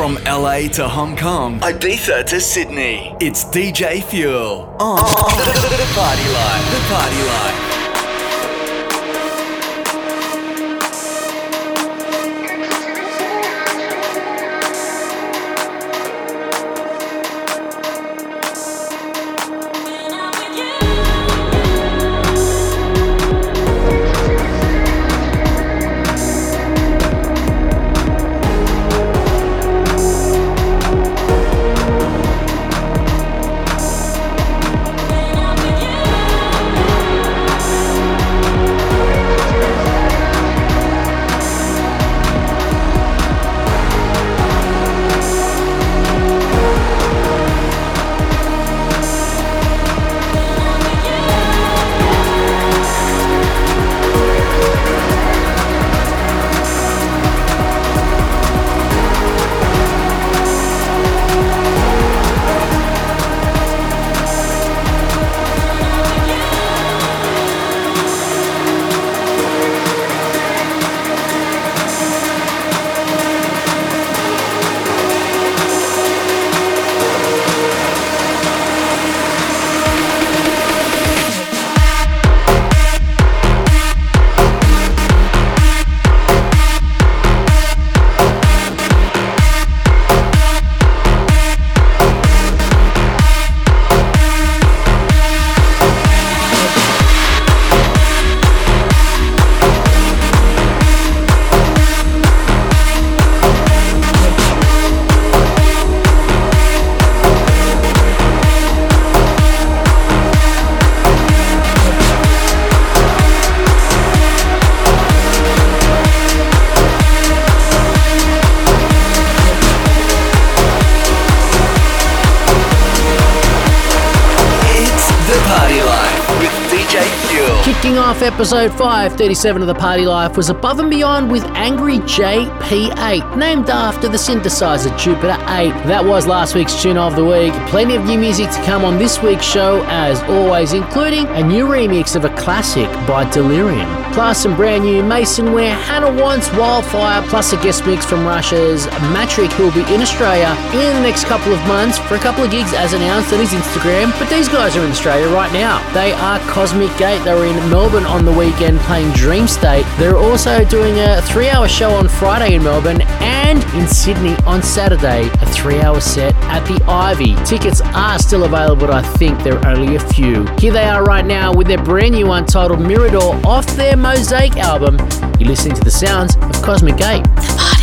From LA to Hong Kong, Ibiza to Sydney, it's DJ Fuel on the Party Life. The Party Life. Episode 537 of The Party Life was Above and Beyond with Angry JP8, named after the synthesizer Jupiter 8. That was last week's tune of the week. Plenty of new music to come on this week's show, as always, including a new remix of a classic by Delerium plus some brand new Mason Ware, Hannah Wants, Wildfire, plus a guest mix from Russia's Matrick, who will be in Australia in the next couple of months for a couple of gigs as announced on his Instagram. But these guys are in Australia right now. They are Cosmic Gate. They were in Melbourne on the weekend playing Dreamstate. They're also doing a three hour show on Friday in Melbourne and in Sydney on Saturday, a three hour set at the Ivy. Tickets are still available, but I think there are only a few. Here they are right now with their brand new one titled Mirador off their Mosaiik album. You're listening to the sounds of Cosmic Gate.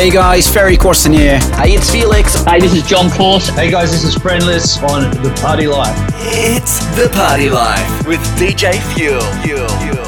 Hey guys, Ferry Corsten here. Hey, it's Felix. Hey, this is John Course. Hey guys, this is Friendless on The Party Life. It's The Party Life with DJ Fuel. Fuel. Fuel.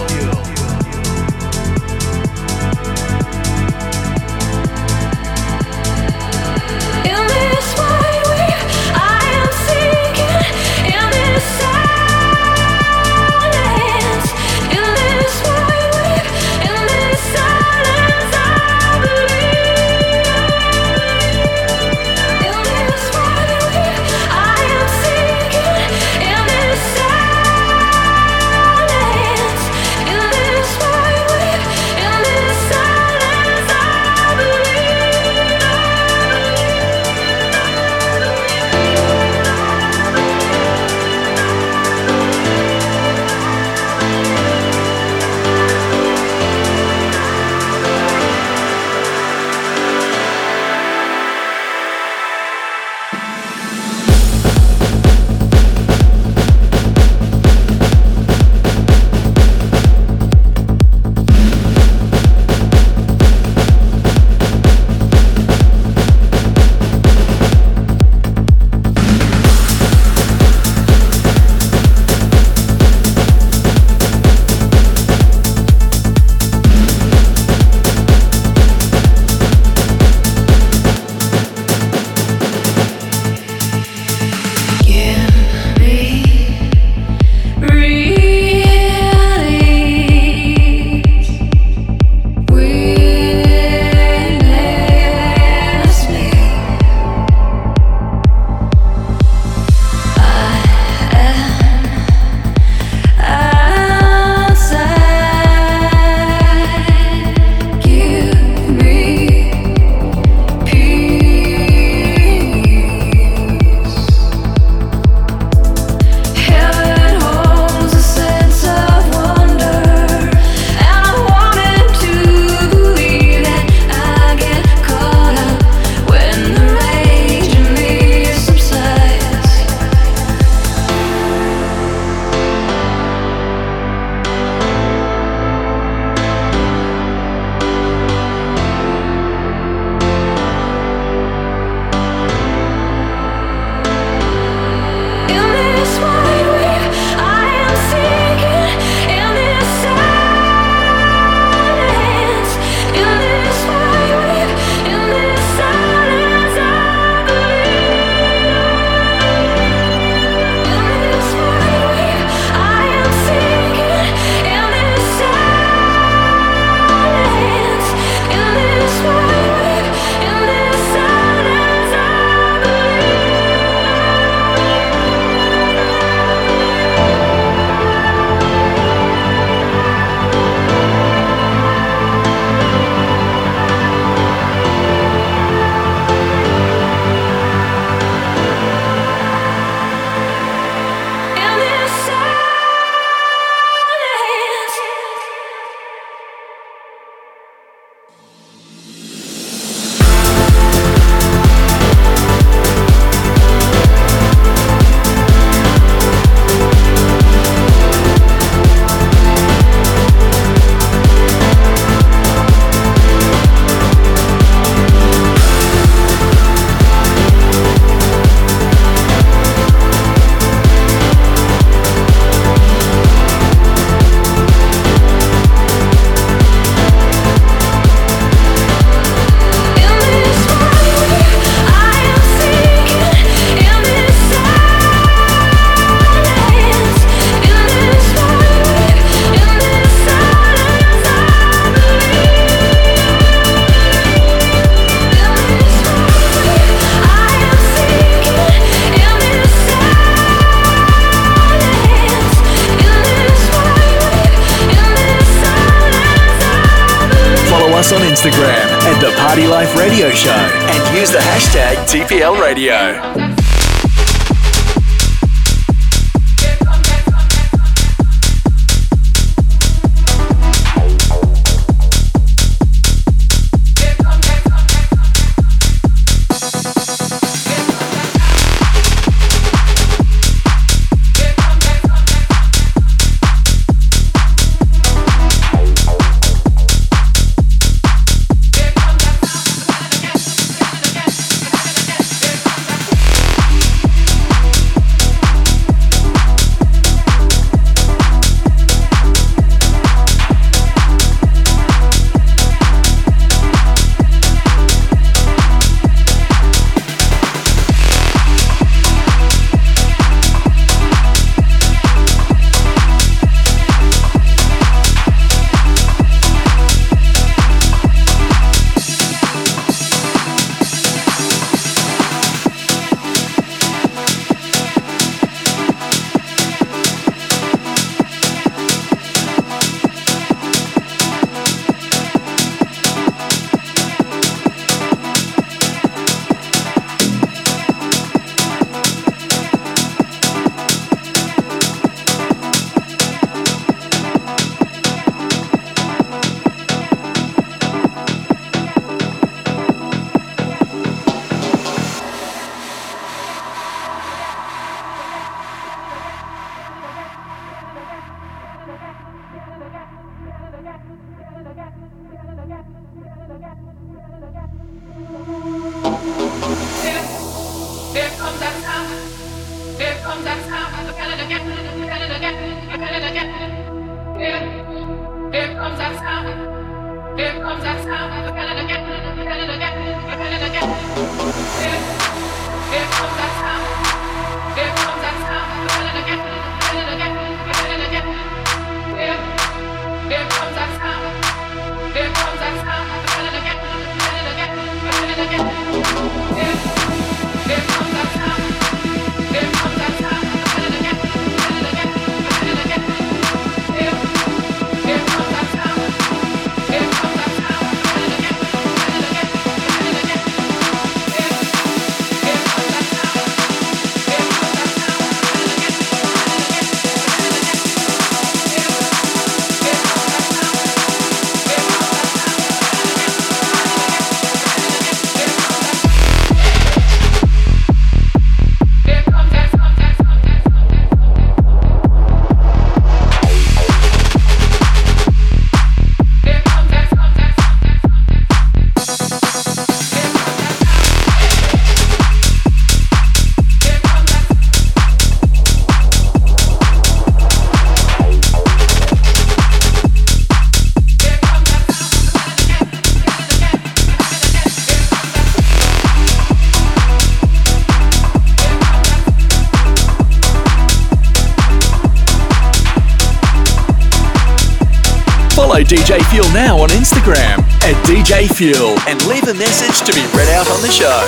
DJ Fuel now on Instagram at DJ Fuel and leave a message to be read out on the show.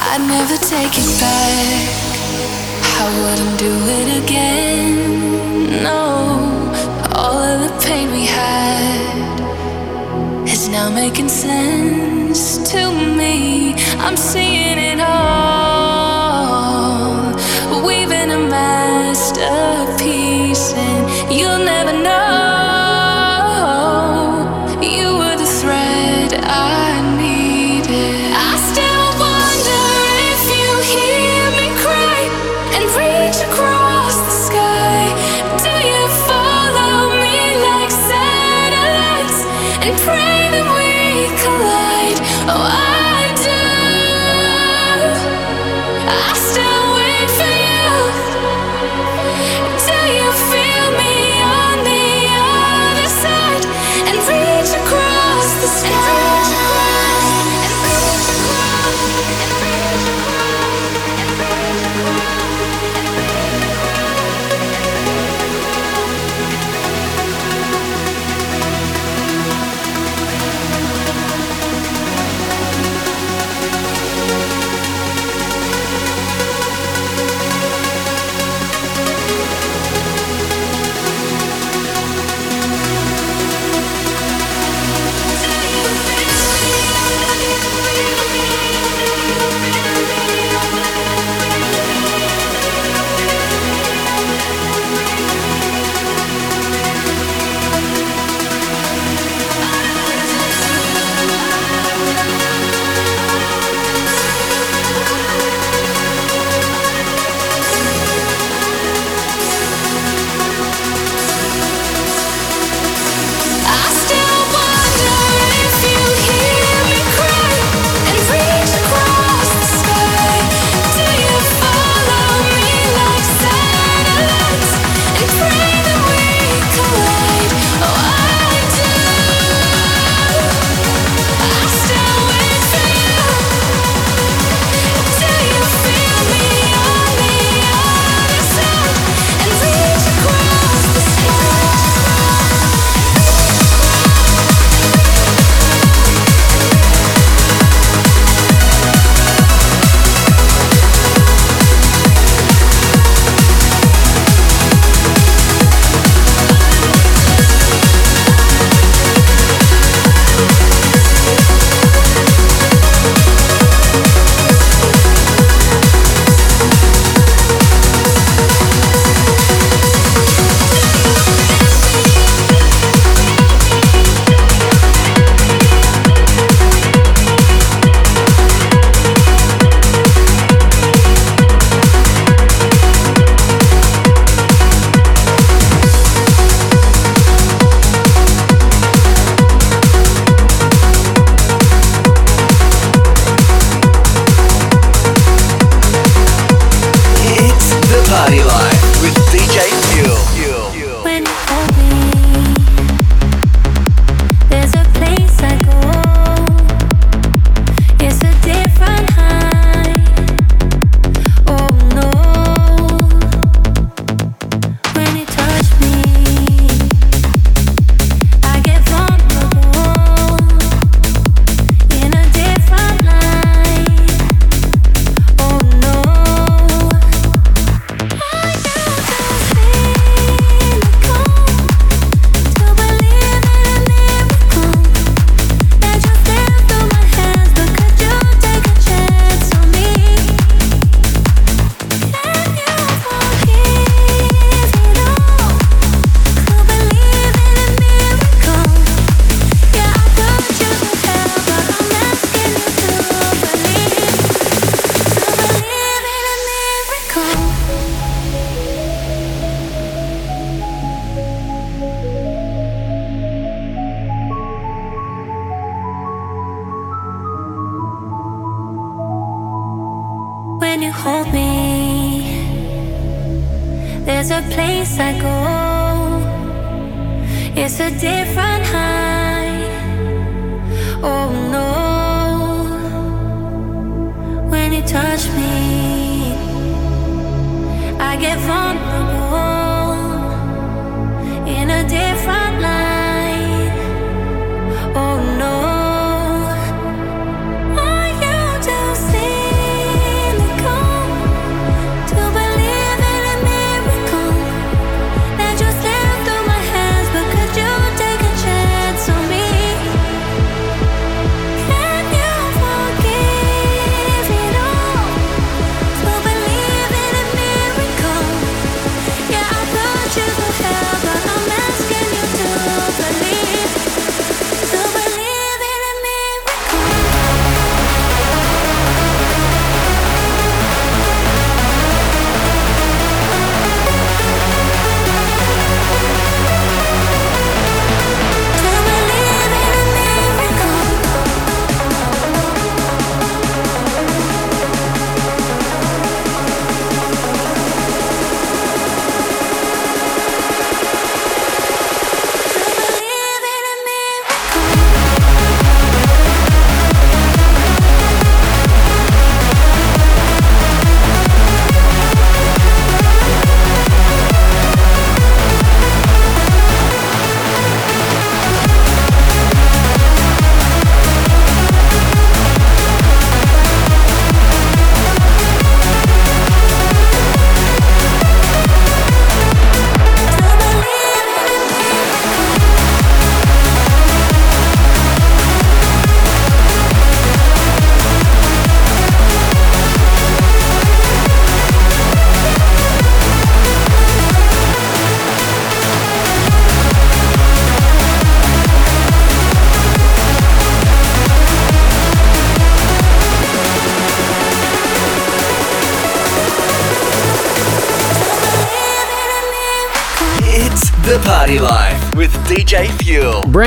I'd never take it back. I wouldn't do it again. No, all of the pain we had is now making sense to me. I'm seeing it all, weaving a masterpiece,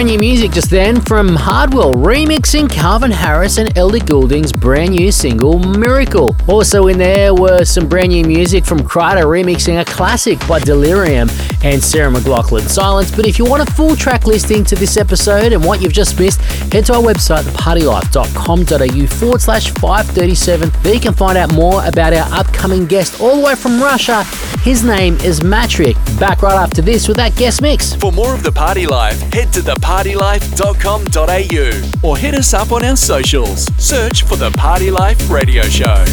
Brand new music just then from Hardwell remixing Calvin Harris and Ellie Goulding's brand new single Miracle. Also in there were some brand new music from Kryder remixing a classic by Delerium and Sarah McLachlan Silence. But if you want a full track listing to this episode and what you've just missed, head to our website, thepartylife.com.au forward slash 537. There you can find out more about our upcoming guest all the way from Russia. His name is Matrick. Back right after this with that guest mix. For more of the party life, head to thepartylife.com.au or hit us up on our socials. Search for The Party Life Radio Show.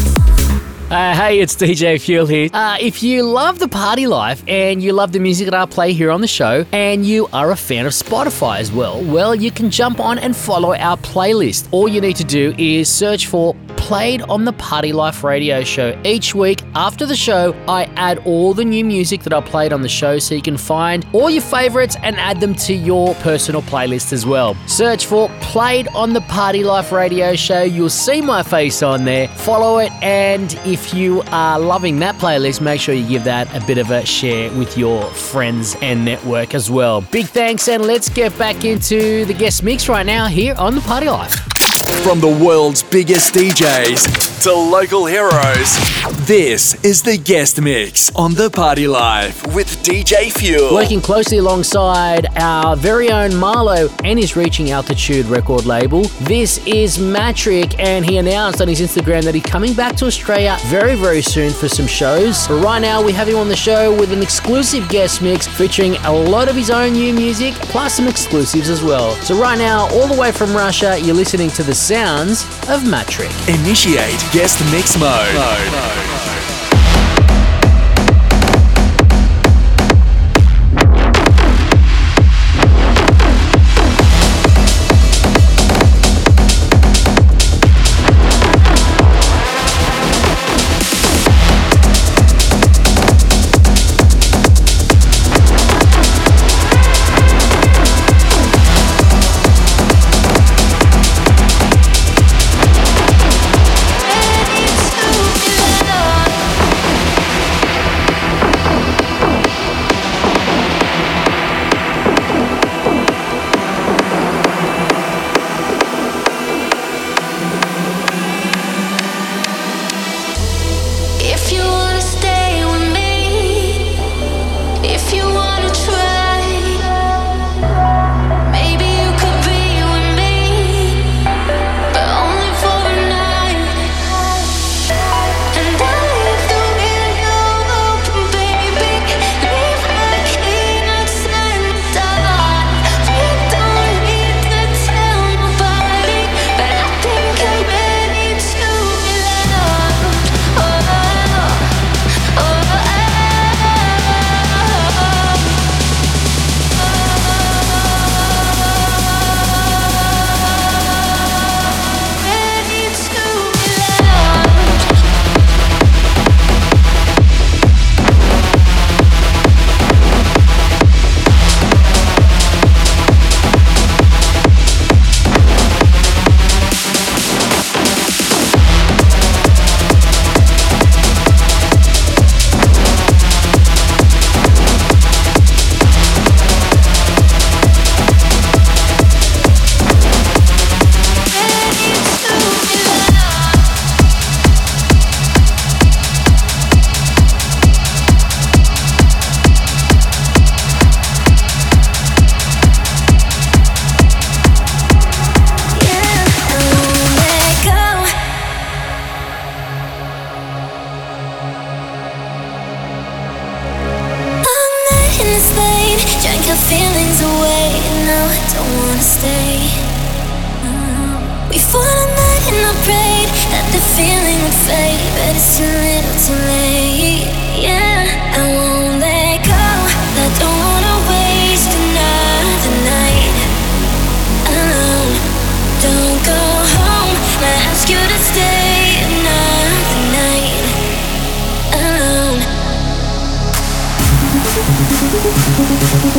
Uh, hey, it's DJ Fuel here. Uh, if you love the party life and you love the music that I play here on the show, and you are a fan of Spotify as well, well, you can jump on and follow our playlist. All you need to do is search for played on the Party Life radio show. Each week after the show, I add all the new music that I played on the show so you can find all your favorites and add them to your personal playlist as well. Search for Played on the Party Life radio show. You'll see my face on there. Follow it, and if you are loving that playlist, make sure you give that a bit of a share with your friends and network as well. Big thanks, and let's get back into the guest mix right now here on the Party Life. From the world's biggest DJs to local heroes, this is the guest mix on The Party Life with DJ Fuel. Working closely alongside our very own Marlo and his Reaching Altitude record label, this is Matrick, and he announced on his Instagram that he's coming back to Australia very, very soon for some shows. But right now, we have him on the show with an exclusive guest mix featuring a lot of his own new music, plus some exclusives as well. So, right now, all the way from Russia, you're listening to the sounds of Matrick. Initiate guest mix mode. mode.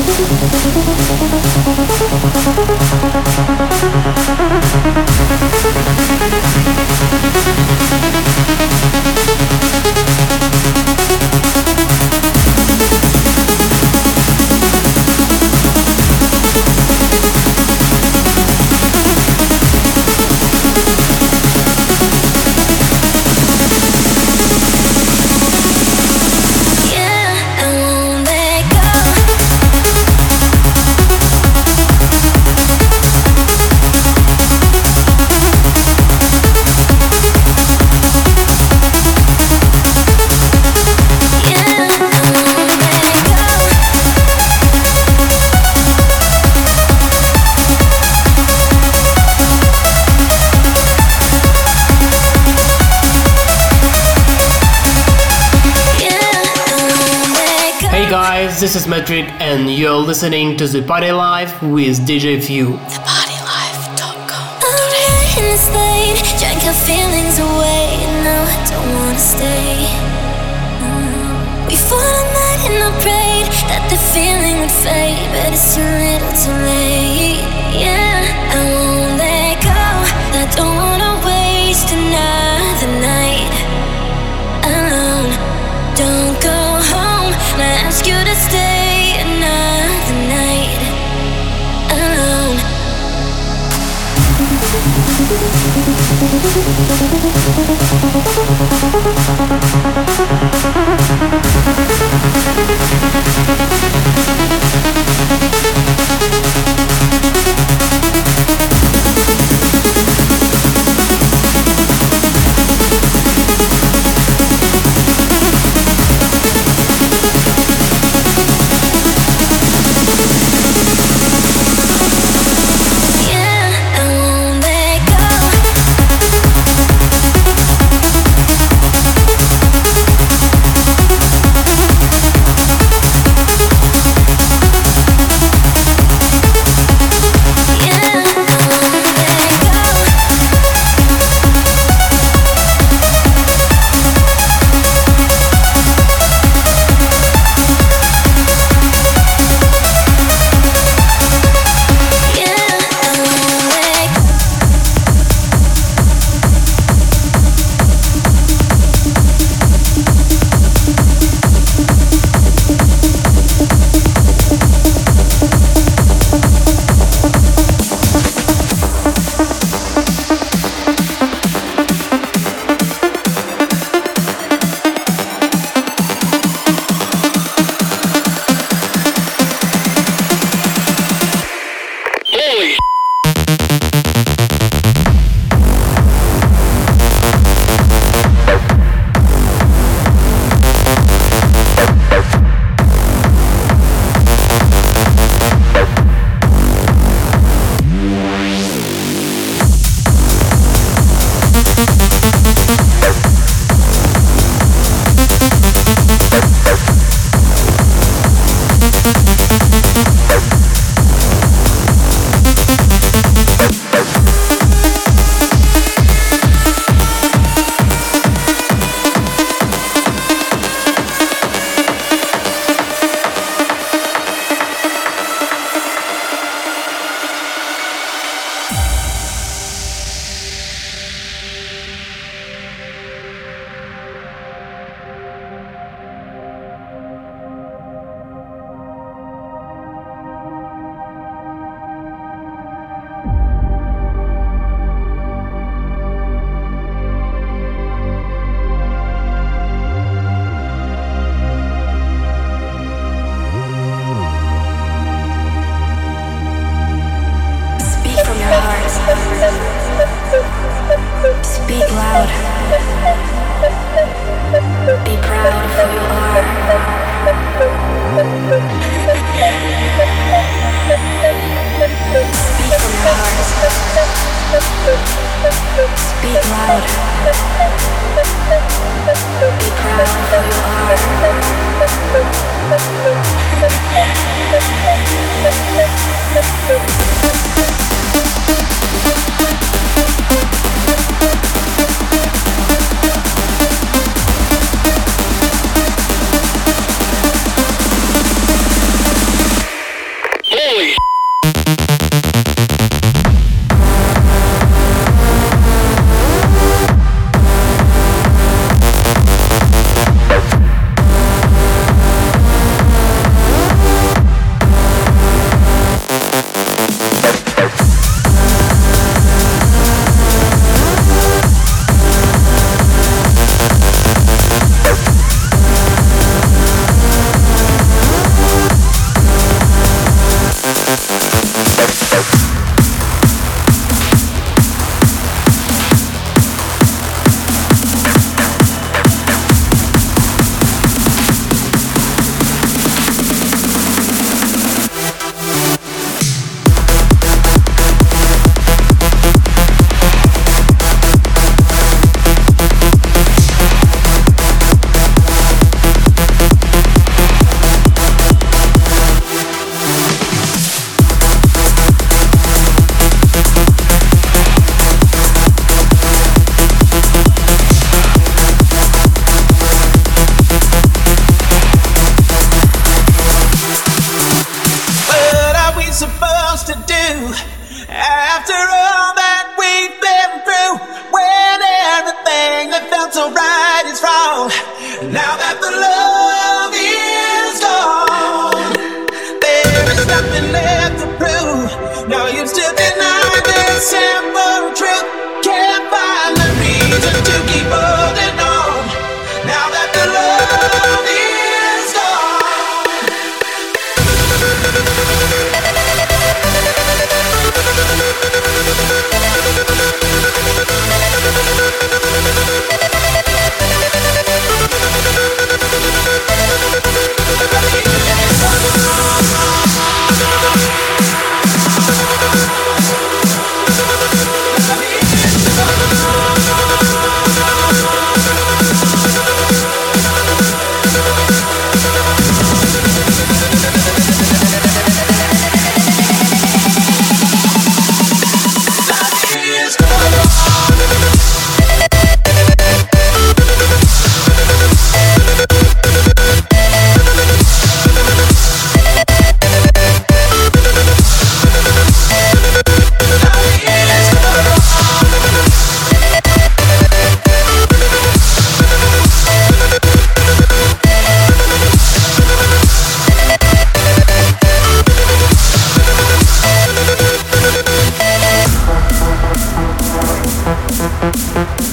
ハハハハ this is Matrick and you're listening to the Party Live with DJ Few. ハハハハ Thank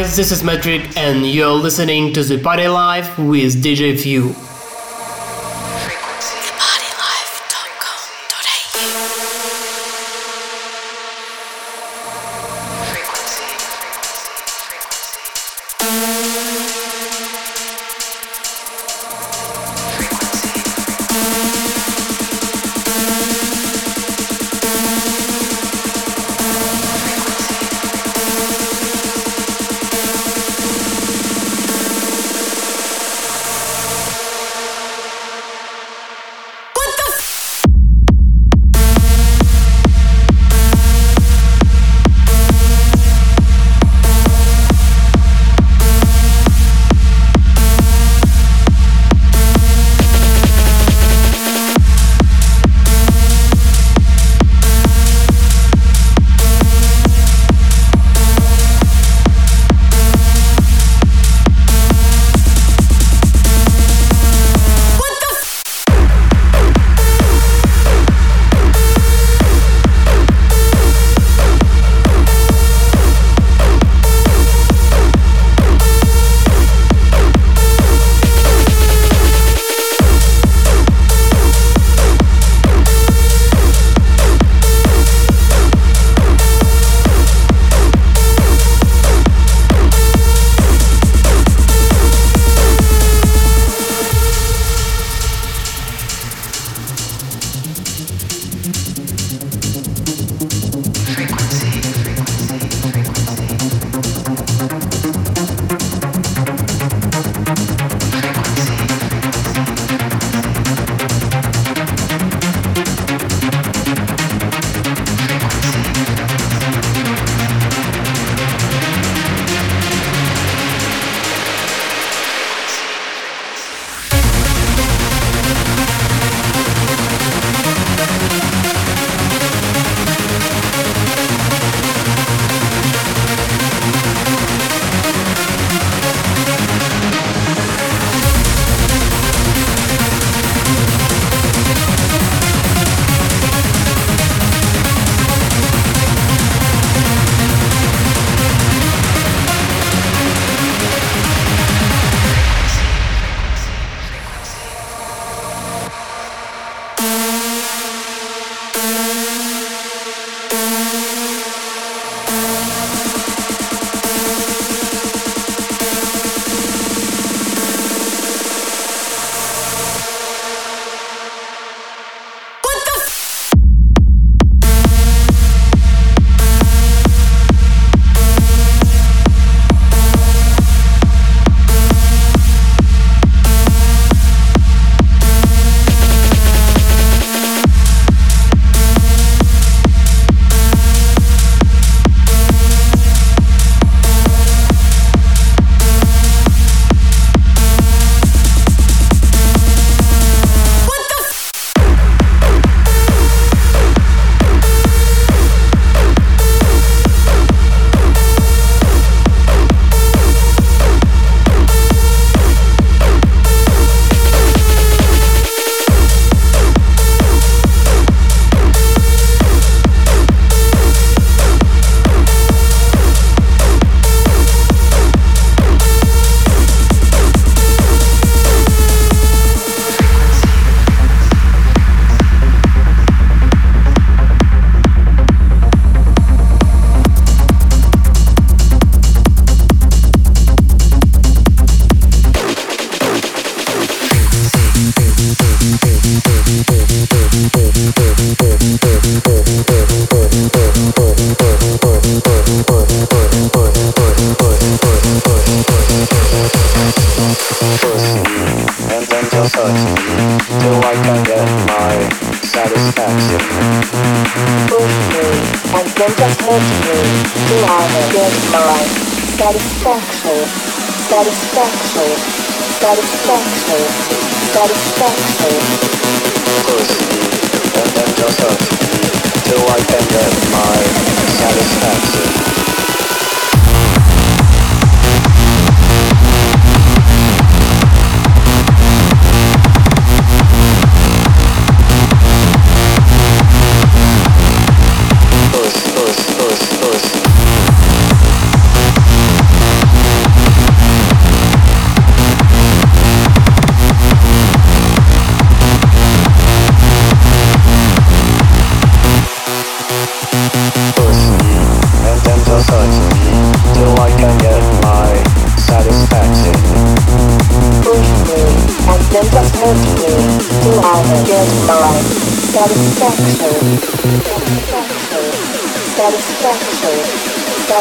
guys, this is Matrick and you're listening to The Party Life with DJ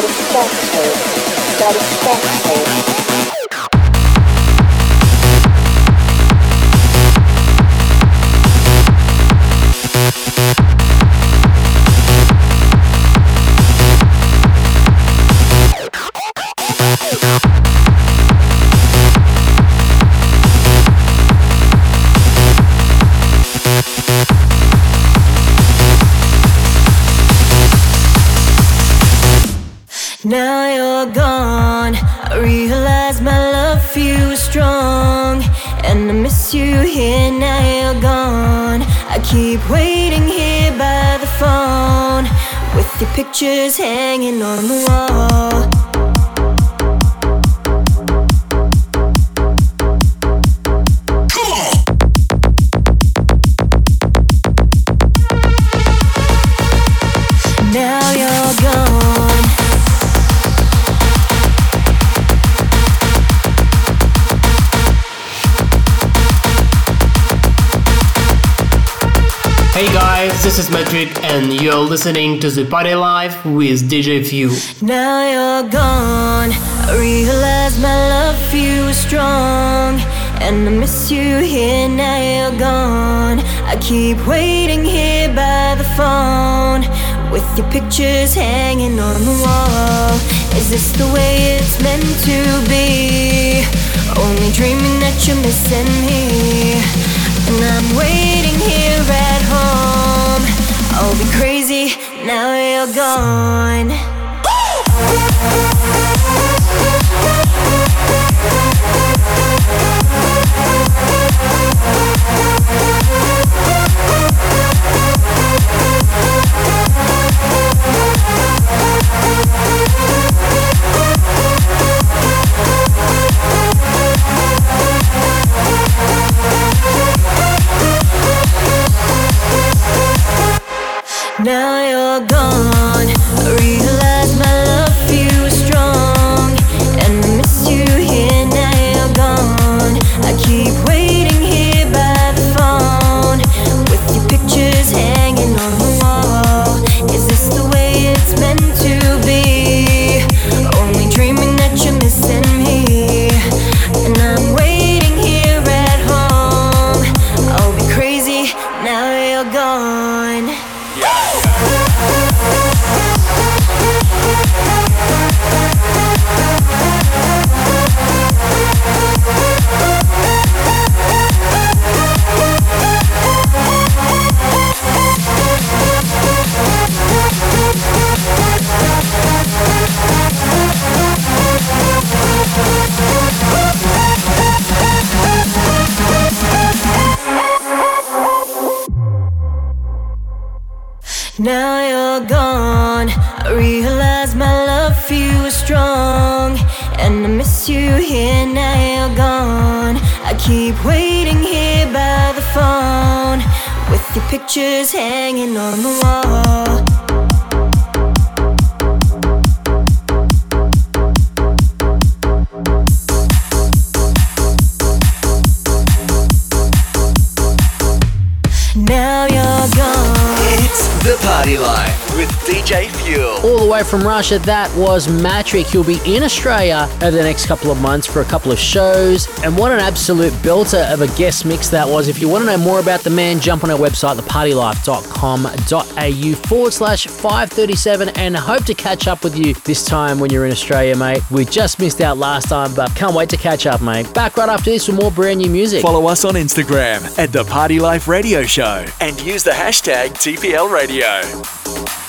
Fuel. pictures you're listening to the Party Life with DJ Fuel. Now you're gone. I realize my love for you is strong. And I miss you here, now you're gone. I keep waiting here by the phone. With your pictures hanging on the wall. Is this the way it's meant to be? Only dreaming that you're missing me. Gone. Now you're pictures hanging on the wall. Now you're gone. It's The Party Life with DJ Fuel. All the way from Russia, that was Matrick. He'll be in Australia over the next couple of months for a couple of shows. And what an absolute belter of a guest mix that was. If you want to know more about the man, jump on our website, thepartylife.com.au forward slash 537 and hope to catch up with you this time when you're in Australia, mate. We just missed out last time, but can't wait to catch up, mate. Back right after this with more brand new music. Follow us on Instagram at The Party Life Radio Show and use the hashtag TPL Radio.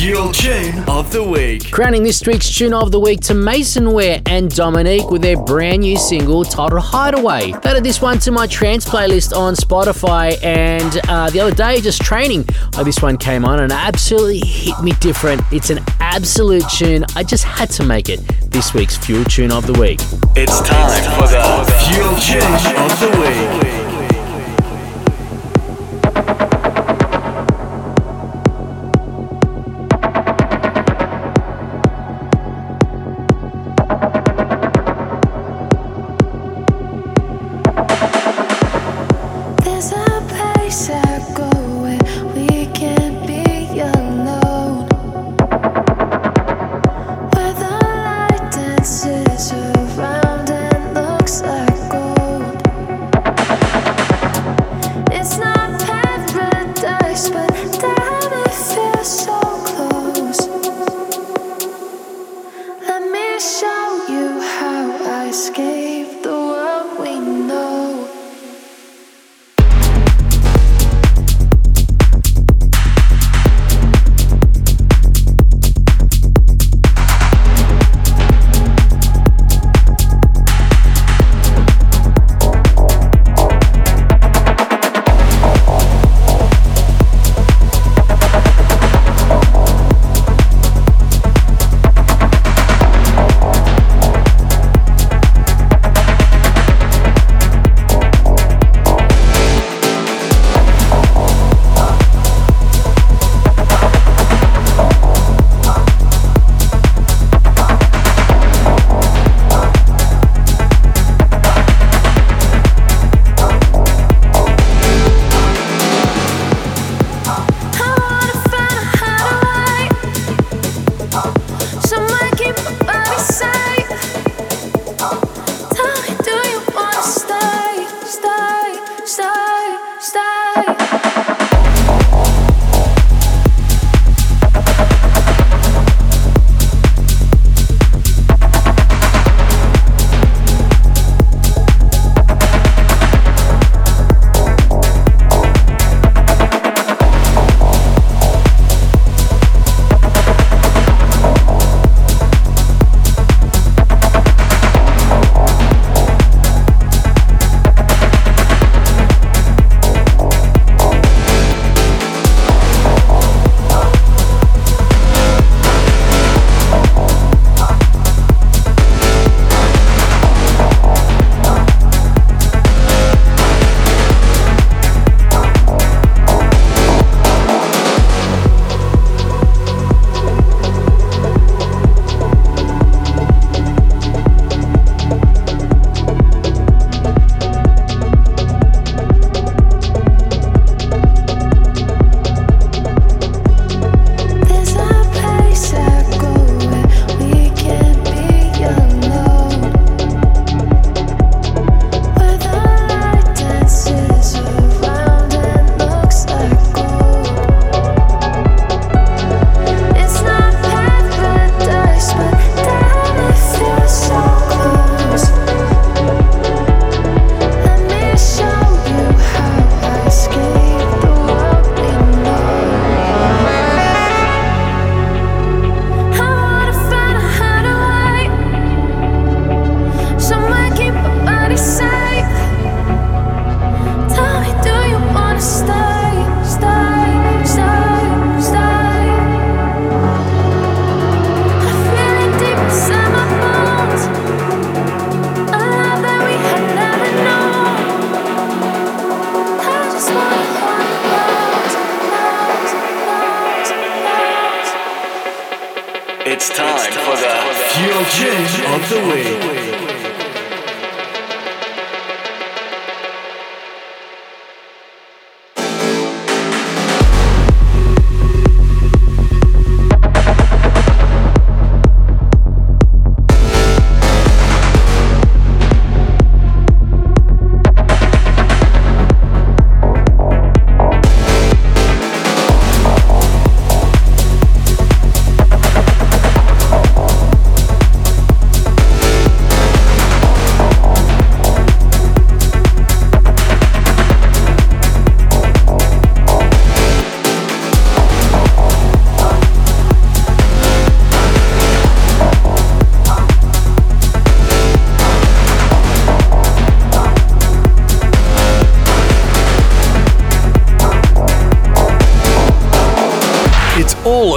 Fuel Tune of the Week. Crowning this week's tune of the week to Maison Ware and Dominique with their brand new single titled Hideaway. Added this one to my trance playlist on Spotify, and uh, the other day, just training, uh, this one came on and absolutely hit me different. It's an absolute tune. I just had to make it this week's Fuel Tune of the Week. It's time for the Fuel Tune of the Week. But.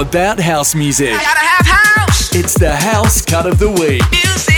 About house music. House. It's the house cut of the week. sound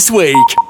this week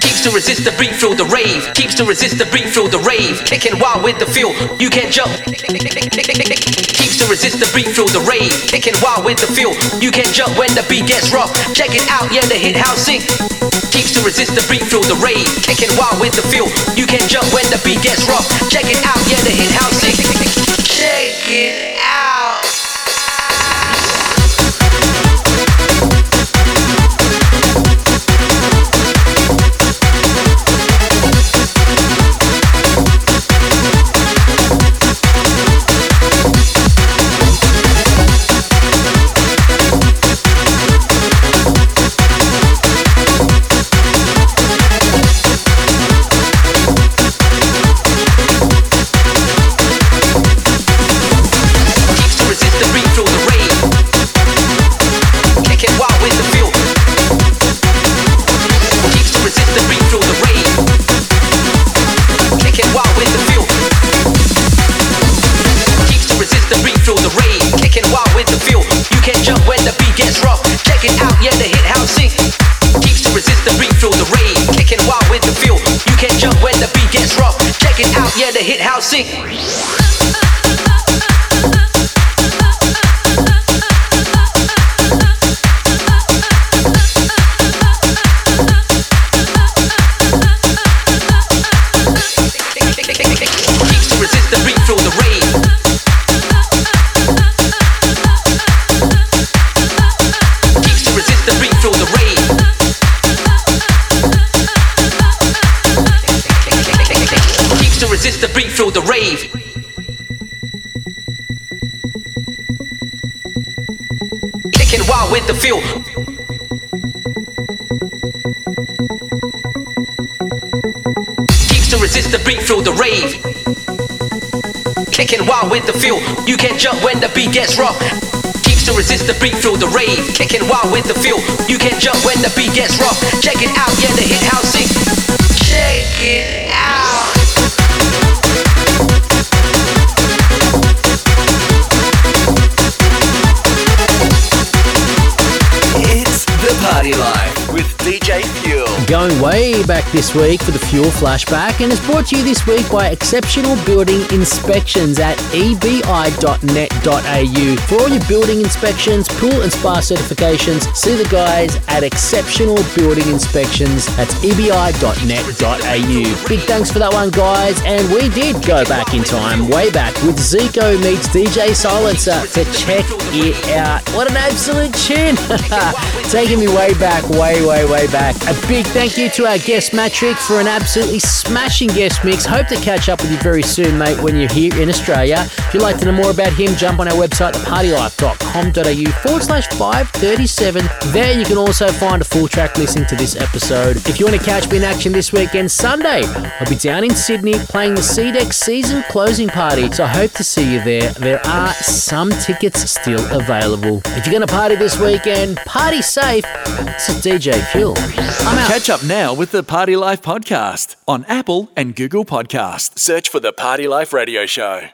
Keeps to resist the beat, through the rave. Keeps to resist the beat, through the rave. Kicking wild with the feel, you can jump. Keeps to resist the beat, through the rave. Kicking wild with the feel, you can jump when the beat gets rough. Check it out, yeah, the hit house. Keeps to resist the beat, through the rave. Kicking wild with the feel, you can jump when the beat gets rough. Check it out, yeah, the hit house. Check it yeah, jump when the beat gets rough. Keeps to resist the beat, feel the rave. Kicking wild with the feel. You can jump when the beat gets rough. Check it out, yeah, the hit Back this week for the Fuel Flashback, and it's brought to you this week by Exceptional Building Inspections at ebi.net.au. For all your building inspections, pool and spa certifications, see the guys at Exceptional Building Inspections. That's ebi.net.au. Big thanks for that one, guys. And we did go back in time, way back, with Zico meets DJ Silencer to check it out. What an absolute tune! Taking me way back, way, way, way back. A big thank you to our guest Matrick for an absolutely smashing guest mix. Hope to catch up with you very soon, mate, when you're here in Australia. If you'd like to know more about him, jump on our website, thepartylife.com.au forward slash 537. There you can also find a full track listening to this episode. If you want to catch me in action this weekend, Sunday, I'll be down in Sydney playing the CDEX season closing party. So I hope to see you there. There are some tickets still available. If you're going to party this weekend, party safe. This is DJ Fuel. I'm out. Catch up now with the Party Life podcast on Apple and Google Podcast. Search for the Party Life Radio Show.